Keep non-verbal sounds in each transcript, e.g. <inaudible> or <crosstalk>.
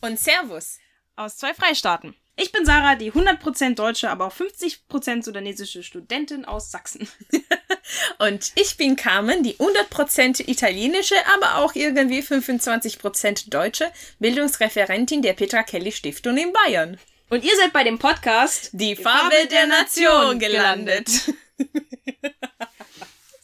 Und Servus. Aus zwei Freistaaten. Ich bin Sarah, die 100% deutsche, aber auch 50% sudanesische Studentin aus Sachsen. <laughs> Und ich bin Carmen, die 100% italienische, aber auch irgendwie 25% deutsche Bildungsreferentin der Petra Kelly Stiftung in Bayern. Und ihr seid bei dem Podcast Die, Die Farbe der Nation gelandet. <laughs>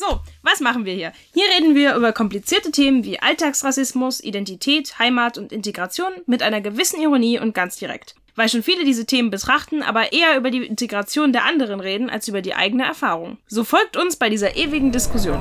so, was machen wir hier? Hier reden wir über komplizierte Themen wie Alltagsrassismus, Identität, Heimat und Integration mit einer gewissen Ironie und ganz direkt. Weil schon viele diese Themen betrachten, aber eher über die Integration der anderen reden als über die eigene Erfahrung. So folgt uns bei dieser ewigen Diskussion.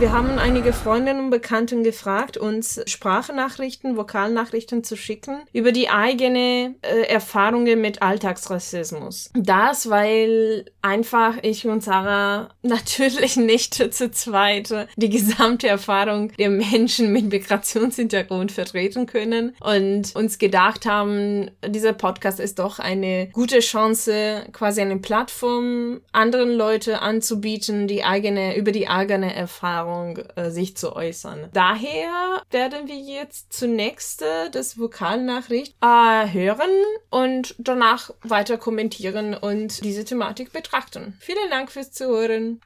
Wir haben einige Freundinnen und Bekannten gefragt, uns Sprachnachrichten, Vokalnachrichten zu schicken über die eigene äh, Erfahrungen mit Alltagsrassismus. Das, weil einfach ich und Sarah <laughs> natürlich nicht zu zweit die gesamte Erfahrung der Menschen mit Migrationshintergrund vertreten können und uns gedacht haben, dieser Podcast ist doch eine gute Chance, quasi eine Plattform anderen Leute anzubieten, die eigene, über die eigene Erfahrung Erfahrung äh, sich zu äußern. Daher werden wir jetzt zunächst äh, das Vokalnachricht äh, hören und danach weiter kommentieren und diese Thematik betrachten. Vielen Dank fürs Zuhören.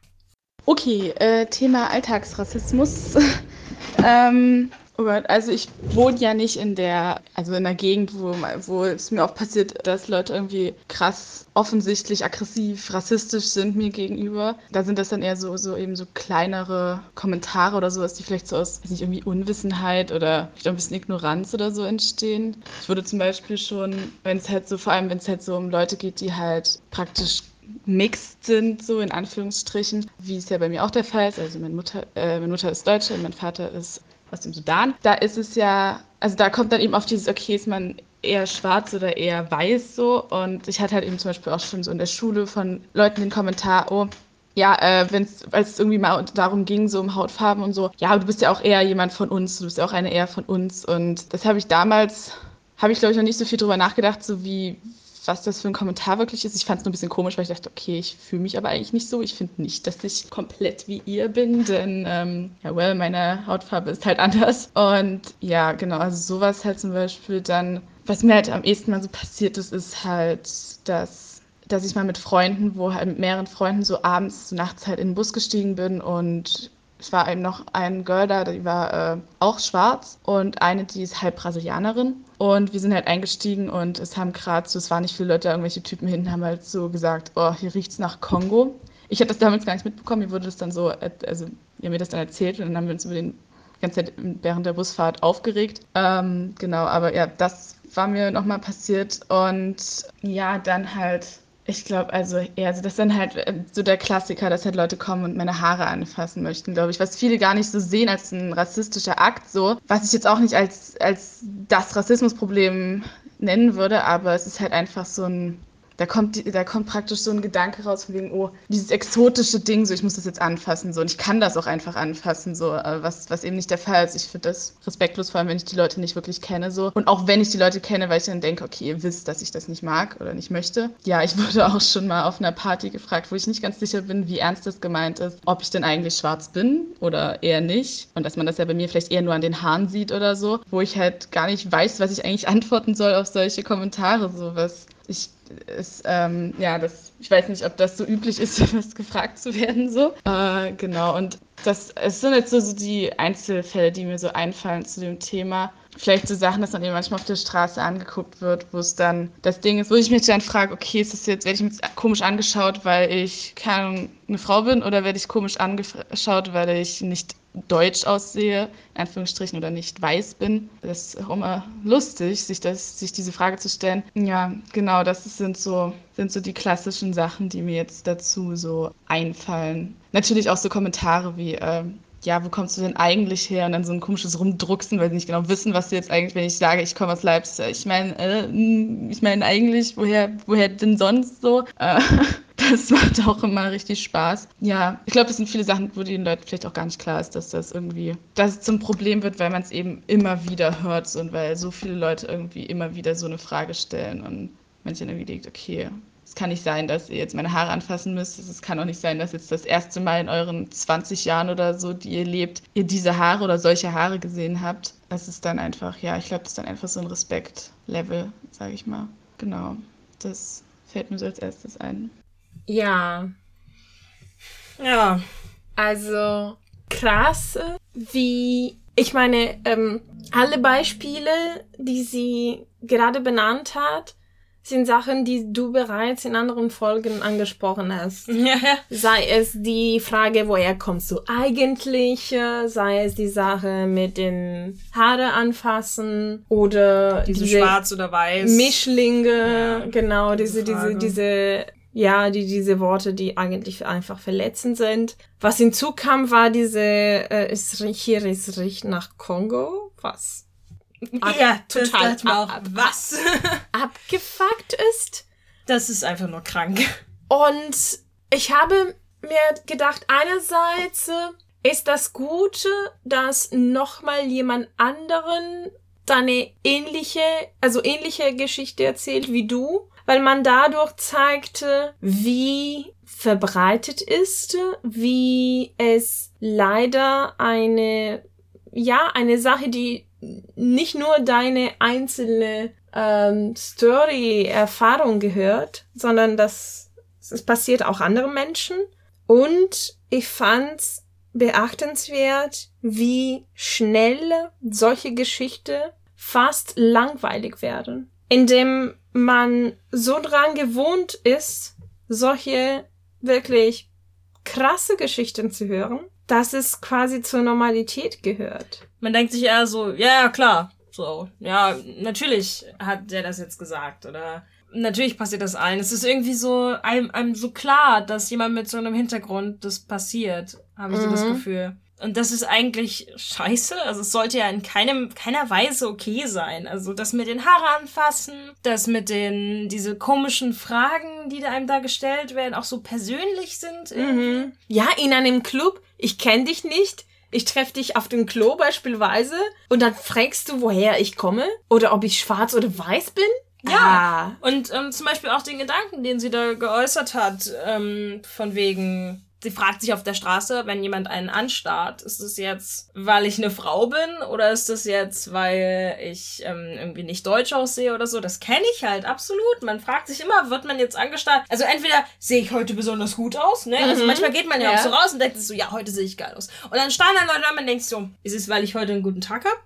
Okay, äh, Thema Alltagsrassismus. <laughs> ähm, Oh Gott, also ich wohne ja nicht in der, also in der Gegend, wo, wo es mir auch passiert, dass Leute irgendwie krass offensichtlich aggressiv, rassistisch sind mir gegenüber. Da sind das dann eher so, so eben so kleinere Kommentare oder sowas, die vielleicht so aus, weiß nicht, irgendwie Unwissenheit oder vielleicht ein bisschen Ignoranz oder so entstehen. Ich würde zum Beispiel schon, wenn es halt so, vor allem wenn es halt so um Leute geht, die halt praktisch mixed sind, so in Anführungsstrichen, wie es ja bei mir auch der Fall ist. Also meine Mutter, äh, meine Mutter ist Deutsche und mein Vater ist aus dem Sudan. Da ist es ja, also da kommt dann eben auf dieses, okay, ist man eher schwarz oder eher weiß so. Und ich hatte halt eben zum Beispiel auch schon so in der Schule von Leuten den Kommentar, oh, ja, äh, wenn es, irgendwie mal darum ging, so um Hautfarben und so, ja, du bist ja auch eher jemand von uns, du bist ja auch eine eher von uns. Und das habe ich damals, habe ich glaube ich noch nicht so viel drüber nachgedacht, so wie, was das für ein Kommentar wirklich ist. Ich fand es nur ein bisschen komisch, weil ich dachte, okay, ich fühle mich aber eigentlich nicht so. Ich finde nicht, dass ich komplett wie ihr bin, denn, ähm, ja, well, meine Hautfarbe ist halt anders. Und ja, genau, also sowas halt zum Beispiel dann, was mir halt am ehesten mal so passiert ist, ist halt, dass dass ich mal mit Freunden, wo halt mit mehreren Freunden so abends, so nachts halt in den Bus gestiegen bin und es war eben noch ein Girl da, die war äh, auch schwarz und eine, die ist halb Brasilianerin. Und wir sind halt eingestiegen und es haben gerade so, es waren nicht viele Leute, irgendwelche Typen hinten haben halt so gesagt, oh, hier riecht's nach Kongo. Ich habe das damals gar nicht mitbekommen, mir wurde das dann so, also ihr mir das dann erzählt und dann haben wir uns über den ganze Zeit während der Busfahrt aufgeregt. Ähm, genau, aber ja, das war mir nochmal passiert und ja, dann halt ich glaube, also eher, also das ist dann halt äh, so der Klassiker, dass halt Leute kommen und meine Haare anfassen möchten, glaube ich. Was viele gar nicht so sehen als ein rassistischer Akt, so. Was ich jetzt auch nicht als, als das Rassismusproblem nennen würde, aber es ist halt einfach so ein da kommt, da kommt praktisch so ein Gedanke raus von wegen, oh, dieses exotische Ding, so ich muss das jetzt anfassen, so und ich kann das auch einfach anfassen, so, äh, was, was eben nicht der Fall ist. Ich finde das respektlos, vor allem wenn ich die Leute nicht wirklich kenne, so. Und auch wenn ich die Leute kenne, weil ich dann denke, okay, ihr wisst, dass ich das nicht mag oder nicht möchte. Ja, ich wurde <laughs> auch schon mal auf einer Party gefragt, wo ich nicht ganz sicher bin, wie ernst das gemeint ist, ob ich denn eigentlich schwarz bin oder eher nicht. Und dass man das ja bei mir vielleicht eher nur an den Haaren sieht oder so, wo ich halt gar nicht weiß, was ich eigentlich <laughs> antworten soll auf solche Kommentare, so was ich ist, ähm, ja, das, ich weiß nicht, ob das so üblich ist, <laughs> was gefragt zu werden, so. Äh, genau, und das es sind jetzt so, so die Einzelfälle, die mir so einfallen zu dem Thema. Vielleicht so Sachen, dass dann eben manchmal auf der Straße angeguckt wird, wo es dann das Ding ist, wo ich mich dann frage, okay, ist das jetzt, werde ich jetzt komisch angeschaut, weil ich keine eine Frau bin oder werde ich komisch angeschaut, weil ich nicht deutsch aussehe, in Anführungsstrichen, oder nicht weiß bin. Das ist auch immer lustig, sich, das, sich diese Frage zu stellen. Ja, genau, das sind so, sind so die klassischen Sachen, die mir jetzt dazu so einfallen. Natürlich auch so Kommentare wie, äh, ja, wo kommst du denn eigentlich her? Und dann so ein komisches Rumdrucksen, weil sie nicht genau wissen, was sie jetzt eigentlich, wenn ich sage, ich komme aus Leipzig. Ich meine, äh, ich meine eigentlich, woher, woher denn sonst so? Äh, <laughs> das macht auch immer richtig Spaß. Ja, ich glaube, es sind viele Sachen, wo den Leuten vielleicht auch gar nicht klar ist, dass das irgendwie, dass es zum Problem wird, weil man es eben immer wieder hört und weil so viele Leute irgendwie immer wieder so eine Frage stellen und man sich dann irgendwie denkt, okay, es kann nicht sein, dass ihr jetzt meine Haare anfassen müsst. Es kann auch nicht sein, dass jetzt das erste Mal in euren 20 Jahren oder so, die ihr lebt, ihr diese Haare oder solche Haare gesehen habt. Das ist dann einfach, ja, ich glaube, das ist dann einfach so ein Respekt-Level, sage ich mal. Genau, das fällt mir so als erstes ein. Ja, Ja. also krass, wie ich meine, ähm, alle Beispiele, die sie gerade benannt hat, sind Sachen, die du bereits in anderen Folgen angesprochen hast. <laughs> Ja, ja. Sei es die Frage, woher kommst du eigentlich, sei es die Sache mit den Haare anfassen oder Diese, diese schwarz oder weiß. Mischlinge, Ja, genau, diese, diese, diese, ja, die, diese Worte, die eigentlich einfach verletzend sind. Was hinzukam, war diese, äh, es riecht, hier es riecht nach Kongo, was ja, total. Das ab- auch. ab- Was? <laughs> abgefuckt ist. Das ist einfach nur krank. Und ich habe mir gedacht, einerseits äh, ist das Gute, dass nochmal jemand anderen deine ähnliche, also ähnliche Geschichte erzählt wie du, weil man dadurch zeigte, wie verbreitet ist, wie es leider eine, ja, eine Sache, die nicht nur deine einzelne ähm, Story-Erfahrung gehört, sondern das es passiert auch anderen Menschen. Und ich fand's beachtenswert, wie schnell solche Geschichten fast langweilig werden, indem man so dran gewohnt ist, solche wirklich krasse Geschichten zu hören, dass es quasi zur Normalität gehört. Man denkt sich eher so, ja, ja, klar. So, ja, natürlich hat der das jetzt gesagt. Oder natürlich passiert das allen. Es ist irgendwie so, einem, einem so klar, dass jemand mit so einem Hintergrund das passiert, habe ich so das Mhm. Gefühl. Und das ist eigentlich scheiße. Also es sollte ja in keinem, keiner Weise okay sein. Also das mit den Haare anfassen, das mit den, diese komischen Fragen, die da einem da gestellt werden, auch so persönlich sind. irgendwie. Ja, in einem Club, ich kenne dich nicht, ich treffe dich auf dem Klo beispielsweise und dann fragst du, woher ich komme oder ob ich schwarz oder weiß bin. Ja. Und ähm, zum Beispiel auch den Gedanken, den sie da geäußert hat, ähm, von wegen, sie fragt sich auf der Straße, wenn jemand einen anstarrt, ist es jetzt, weil ich eine Frau bin oder ist es jetzt, weil ich ähm, irgendwie nicht deutsch aussehe oder so? Das kenne ich halt absolut. Man fragt sich immer, wird man jetzt angestarrt? Also entweder sehe ich heute besonders gut aus, ne? Also Mhm. manchmal geht man ja, Ja. auch so raus und denkt sich so, ja, heute sehe ich geil aus. Und dann starren dann Leute an und denkt so, ist es, weil ich heute einen guten Tag habe?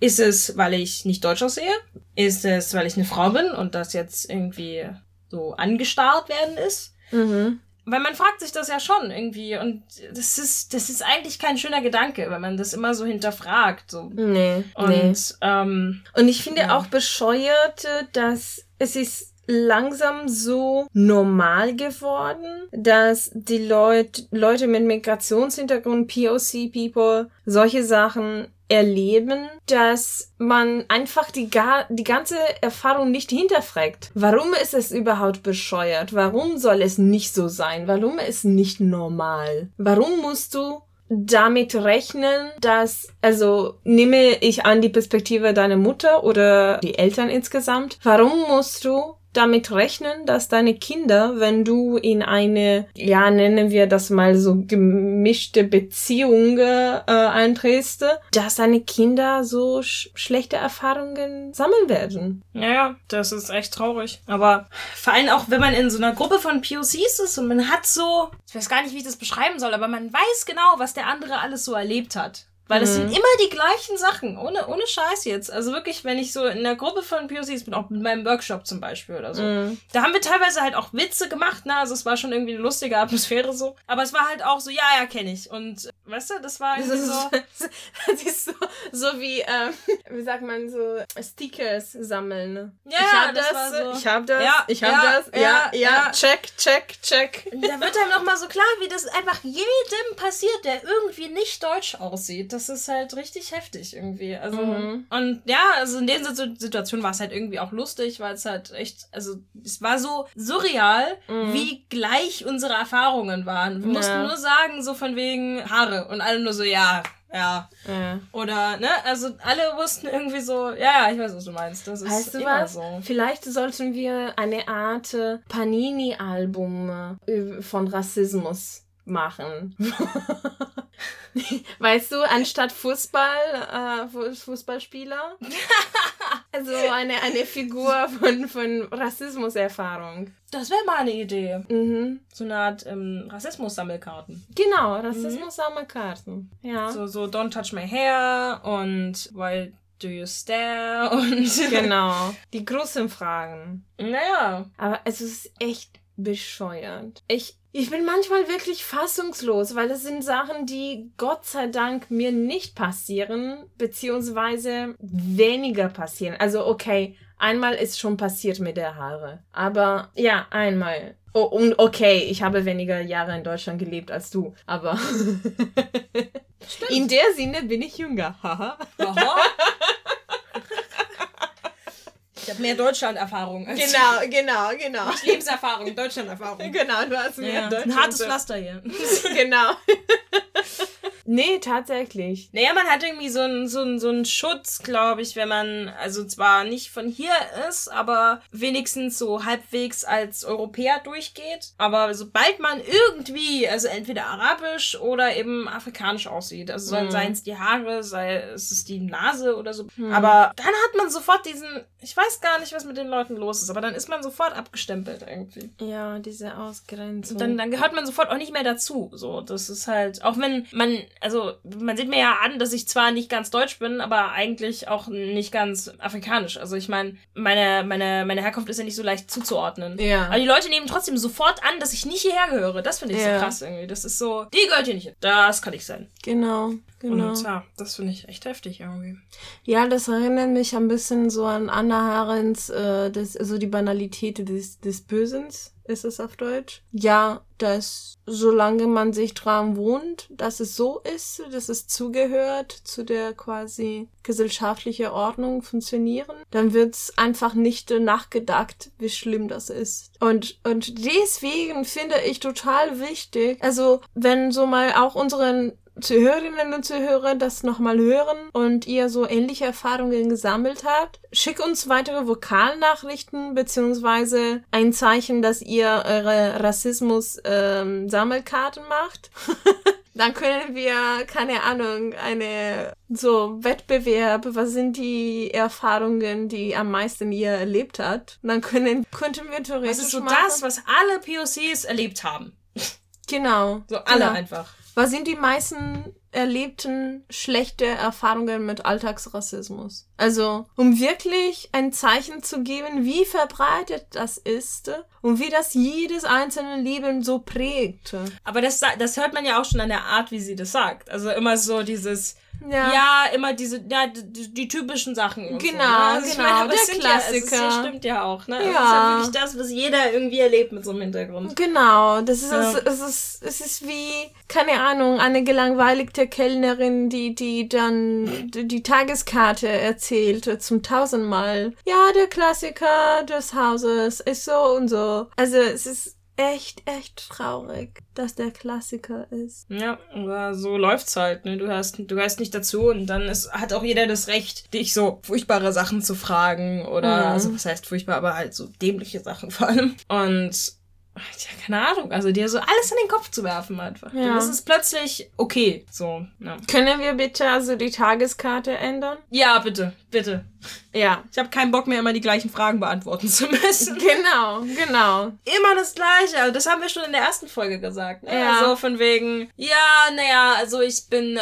Ist es, weil ich nicht deutsch aussehe? Ist es, weil ich eine Frau bin und das jetzt irgendwie so angestarrt werden ist? Mhm. Weil man fragt sich das ja schon irgendwie und das ist, das ist eigentlich kein schöner Gedanke, wenn man das immer so hinterfragt. So. Nee, Und nee. ähm, Und ich finde Ja. auch bescheuert, dass es ist langsam so normal geworden, dass die Leute, Leute mit Migrationshintergrund, POC-People, solche Sachen erleben, dass man einfach die, ga die ganze Erfahrung nicht hinterfragt. Warum ist es überhaupt bescheuert? Warum soll es nicht so sein? Warum ist nicht normal? Warum musst du damit rechnen, dass, also nehme ich an die Perspektive deiner Mutter oder die Eltern insgesamt, warum musst du damit rechnen, dass deine Kinder, wenn du in eine, ja, nennen wir das mal so gemischte Beziehung äh, eintrittst, dass deine Kinder so sch schlechte Erfahrungen sammeln werden. ja, das ist echt traurig. Aber vor allem auch, wenn man in so einer Gruppe von POCs ist und man hat so, ich weiß gar nicht, wie ich das beschreiben soll, aber man weiß genau, was der andere alles so erlebt hat. Weil das Mhm. sind immer die gleichen Sachen, ohne, ohne Scheiß jetzt. Also wirklich, wenn ich so in einer Gruppe von POCs bin, auch mit meinem Workshop zum Beispiel oder so, Mhm. da haben wir teilweise halt auch Witze gemacht, ne? Also es war schon irgendwie eine lustige Atmosphäre so. Aber es war halt auch so, ja, ja, kenne ich. Und weißt du, das war Das irgendwie ist, so. <laughs> das ist so, so wie, ähm, wie sagt man, so Stickers sammeln. ne? Ja, ich hab das das, so. ich hab das, Ja, ich hab ja, das, ja, ja, ja, ja. check, check, check. Da wird einem nochmal so klar, wie das einfach jedem passiert, der irgendwie nicht deutsch aussieht. Das ist halt richtig heftig irgendwie. Also, Mhm. und ja, also in den Situ- Situationen war es halt irgendwie auch lustig, weil es halt echt, also es war so surreal, Mhm. wie gleich unsere Erfahrungen waren. Wir mussten Ja. nur sagen, so von wegen Haare und alle nur so, ja, Ja. Ja. Oder, ne? Also alle wussten irgendwie so, ja, ja, ich weiß, was du meinst. Das ist Weißt du immer was? so. Vielleicht sollten wir eine Art Panini-Album äh, von Rassismus machen. <laughs> weißt du, anstatt Fußball, äh, Fu- Fußballspieler. <laughs> also eine, eine Figur von, von Rassismuserfahrung. Das wäre mal eine Idee. Mhm. So eine Art ähm, Rassismus-Sammelkarten. Genau, Rassismus-Sammelkarten. Ja. So, so Don't Touch My Hair und Why Do You Stare <laughs> und. Genau. Die großen Fragen. Naja. Aber es ist echt bescheuert. Ich, ich bin manchmal wirklich fassungslos, weil das sind Sachen, die Gott sei Dank mir nicht passieren, beziehungsweise weniger passieren. Also okay, einmal ist schon passiert mit der Haare. Aber ja, einmal. Oh, und okay, ich habe weniger Jahre in Deutschland gelebt als du, aber <laughs> in der Sinne bin ich jünger. Haha. Ich habe mehr Deutschland-Erfahrung als genau, genau, genau. Lebenserfahrung, Deutschland-Erfahrung. <laughs> Genau, du hast mehr Ja, Deutschland. ein hartes Pflaster hier. <laughs> genau. <laughs> nee, tatsächlich. Naja, man hat irgendwie so einen so einen- so einen Schutz, glaube ich, wenn man also zwar nicht von hier ist, aber wenigstens so halbwegs als Europäer durchgeht. Aber sobald man irgendwie, also entweder arabisch oder eben afrikanisch aussieht, also Mhm. seien es die Haare, sei es die Nase oder so. Aber dann hat man sofort diesen, ich weiß gar nicht, was mit den Leuten los ist, aber dann ist man sofort abgestempelt irgendwie. Ja, diese Ausgrenzung. Dann, dann gehört man sofort auch nicht mehr dazu. So, das ist halt, auch wenn man, also man sieht mir ja an, dass ich zwar nicht ganz deutsch bin, aber eigentlich auch nicht ganz afrikanisch. Also ich meine, meine, meine, meine Herkunft ist ja nicht so leicht zuzuordnen. Ja. Aber die Leute nehmen trotzdem sofort an, dass ich nicht hierher gehöre. Das finde ich Ja. so krass irgendwie. Das ist so, die gehört hier nicht hin. Das kann ich sein. genau, genau. Und ja, das finde ich echt heftig irgendwie. Ja, das erinnert mich ein bisschen so an Anna Harens, äh, das, also die Banalität des, des Bösens, ist es auf Deutsch. Ja, dass solange man sich dran wohnt, dass es so ist, dass es zugehört zu der quasi gesellschaftliche Ordnung funktionieren, dann wird's einfach nicht nachgedacht, wie schlimm das ist. Und, und deswegen finde ich total wichtig, also wenn so mal auch unseren Zuhörerinnen und Zuhörer das nochmal hören und ihr so ähnliche Erfahrungen gesammelt habt, schick uns weitere Vokalnachrichten beziehungsweise ein Zeichen, dass ihr eure Rassismus-Sammelkarten macht. <laughs> Dann können wir, keine Ahnung, eine so Wettbewerb, was sind die Erfahrungen, die am meisten ihr erlebt habt. Dann können, könnten wir theoretisch Das ist so machen. das, was alle POCs erlebt haben. Genau. So alle genau. einfach. Was sind die meisten erlebten schlechte Erfahrungen mit Alltagsrassismus? Also, um wirklich ein Zeichen zu geben, wie verbreitet das ist und wie das jedes einzelne Leben so prägt. Aber das, das hört man ja auch schon an der Art, wie sie das sagt. Also immer so dieses, Ja. ja, immer diese, ja, die, die typischen Sachen. Genau, so, ne? Also ich genau, es der Ja, Klassiker. ja, stimmt ja auch, ne? Es Ja. ist ja wirklich das, was jeder irgendwie erlebt mit so einem Hintergrund. Genau, das ist, Ja. es, es ist, es ist wie, keine Ahnung, eine gelangweiligte Kellnerin, die, die dann die, die Tageskarte erzählt zum tausendmal. Ja, der Klassiker des Hauses ist so und so. Also, es ist echt, echt traurig, dass der Klassiker ist. Ja, aber so läuft's halt, ne? Du hörst, du hörst nicht dazu und dann ist, hat auch jeder das Recht, dich so furchtbare Sachen zu fragen oder, Mhm. also was heißt furchtbar, aber halt so dämliche Sachen vor allem. Und, ja, keine Ahnung, also dir so alles in den Kopf zu werfen einfach. Ja. Dann ist es plötzlich okay, so, ja. Können wir bitte also die Tageskarte ändern? Ja, bitte, bitte. Ja. Ich habe keinen Bock mehr, immer die gleichen Fragen beantworten zu müssen. <laughs> Genau, genau. Immer das Gleiche. Also das haben wir schon in der ersten Folge gesagt. Ne? Ja. So von wegen, ja, naja, also ich bin, äh,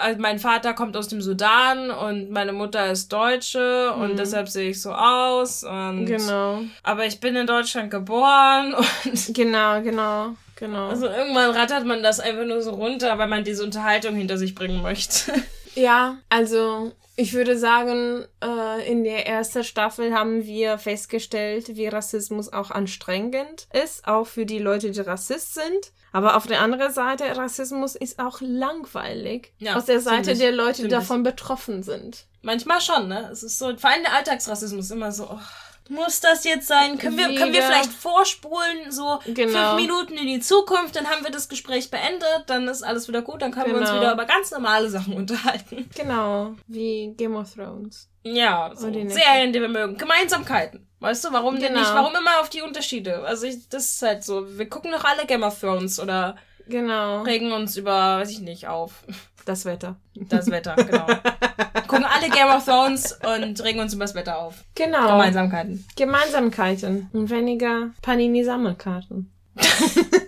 also mein Vater kommt aus dem Sudan und meine Mutter ist Deutsche und deshalb sehe ich so aus. Und, Mhm. Genau. Aber ich bin in Deutschland geboren <laughs> und Genau, genau, genau. also irgendwann rattert man das einfach nur so runter, weil man diese Unterhaltung hinter sich bringen möchte. <laughs> Ja, also ich würde sagen, äh, in der ersten Staffel haben wir festgestellt, wie Rassismus auch anstrengend ist, auch für die Leute, die Rassist sind. Aber auf der anderen Seite, Rassismus ist auch langweilig. Ja, aus der Seite ziemlich, der Leute, die davon betroffen sind. Manchmal schon, ne? Es ist so, vor allem der Alltagsrassismus immer so, oh, Muss das jetzt sein? Können wir, können wir vielleicht vorspulen, so Genau. fünf Minuten in die Zukunft, dann haben wir das Gespräch beendet, dann ist alles wieder gut, dann können wir uns Genau. wieder über ganz normale Sachen unterhalten. Genau, wie Game of Thrones. Ja, so die. Serien, die wir mögen. Gemeinsamkeiten. Weißt du, warum denn Genau. nicht? Warum immer auf die Unterschiede? Also ich, das ist halt so. Wir gucken doch alle Game of Thrones oder Genau, regen uns über, weiß ich nicht, auf. Das Wetter. Das Wetter, genau. <laughs> gucken alle Game of Thrones und regen uns über das Wetter auf. Genau, Gemeinsamkeiten. Gemeinsamkeiten und weniger Panini-Sammelkarten. <laughs>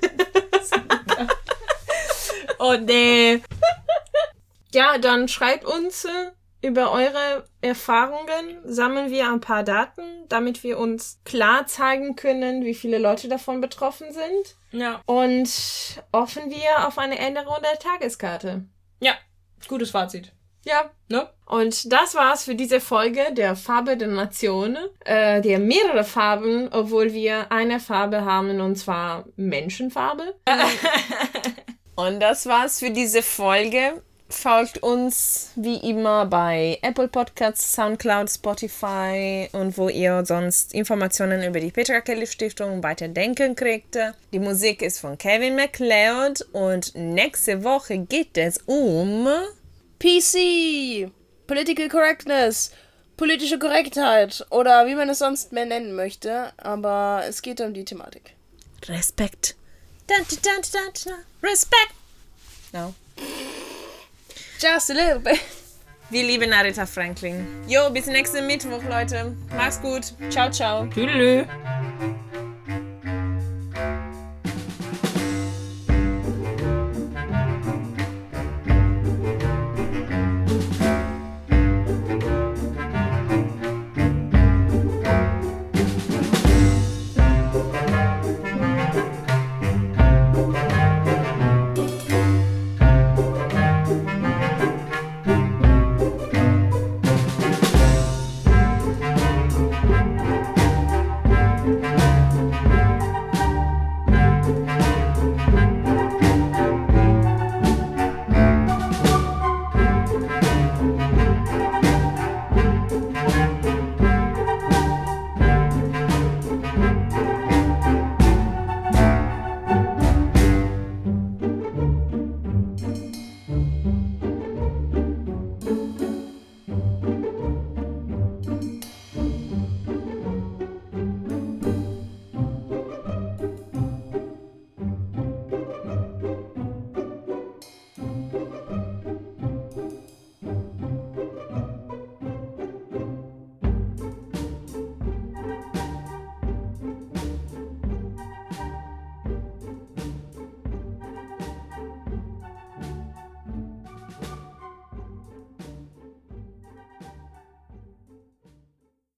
Oh nee. Ja, dann schreibt uns äh, über eure Erfahrungen, sammeln wir ein paar Daten, damit wir uns klar zeigen können, wie viele Leute davon betroffen sind. Ja. Und hoffen wir auf eine Änderung der Tageskarte. Gutes Fazit. Ja. Ne? Und das war's für diese Folge der Farbe der Nation. Äh, der mehrere Farben, obwohl wir eine Farbe haben, und zwar Menschenfarbe. <laughs> Und das war's für diese Folge. Folgt uns wie immer bei Apple Podcasts, Soundcloud, Spotify und wo ihr sonst Informationen über die Petra Kelly Stiftung weiterdenken kriegt. Die Musik ist von Kevin MacLeod und nächste Woche geht es um PC, Political Correctness, politische Korrektheit oder wie man es sonst mehr nennen möchte, aber es geht um die Thematik. Respekt. Respekt. No. Just a little bit. Wir lieben Narita Franklin. Jo, bis nächsten Mittwoch, Leute. Mach's gut. Ciao, ciao. Tüdelü.